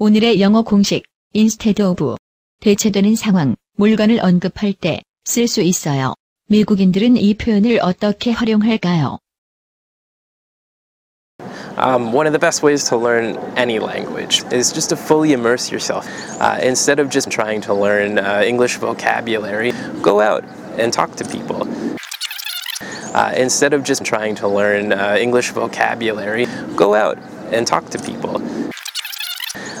오늘의 영어 공식 instead of 대체되는 상황, 물건을 언급할 때 쓸 수 있어요. 미국인들은 이 표현을 어떻게 활용할까요? Um, one of the best ways to learn any language is just to fully immerse yourself. Uh, instead of just trying to learn uh, English vocabulary, go out and talk to people. Uh, instead of just trying to learn uh, English vocabulary, go out and talk to people.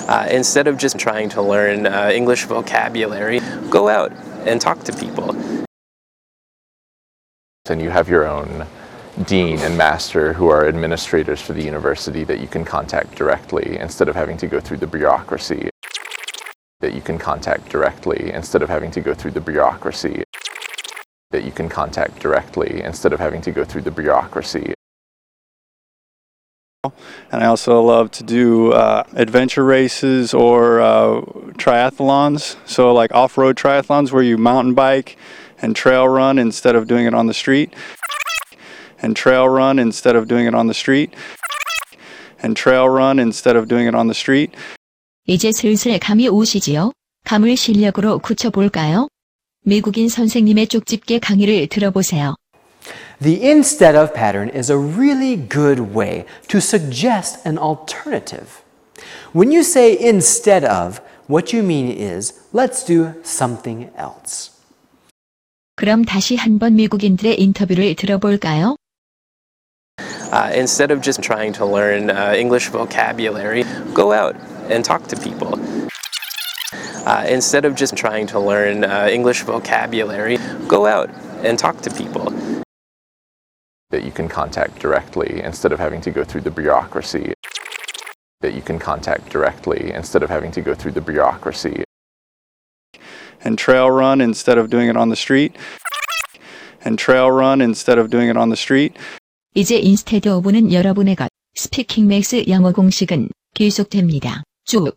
Uh, instead of just trying to learn uh, English vocabulary, go out and talk to people. and you have your own dean and master who are administrators for the university that you can contact directly instead of having to go through the bureaucracy. That you can contact directly instead of having to go through the bureaucracy. That you can contact directly instead of having to go through the bureaucracy And I also love to do uh, adventure races or uh, triathlons. So, like off road triathlons where you mountain bike and trail run instead of doing it on the street. And trail run instead of doing it on the street. And trail run instead of doing it on the street. 이제 슬슬 감이 오시지요? 감을 실력으로 굳혀볼까요? 미국인 선생님의 쪽집게 강의를 들어보세요. The instead of pattern is a really good way to suggest an alternative. When you say instead of, what you mean is let's do something else. 그럼 다시 한번 미국인들의 인터뷰를 들어볼까요? Uh, instead of just trying to learn uh, English vocabulary, go out and talk to people. Uh, instead of just trying to learn uh, English vocabulary, go out and talk to people. that you can contact directly instead of having to go through the bureaucracy that you can contact directly instead of having to go through the bureaucracy And trail run instead of doing it on the street. And trail run instead of doing it on the street. 이제 인스테드 오브는 여러분의 것. 스피킹 맥스 영어 공식은 계속됩니다. 쭉.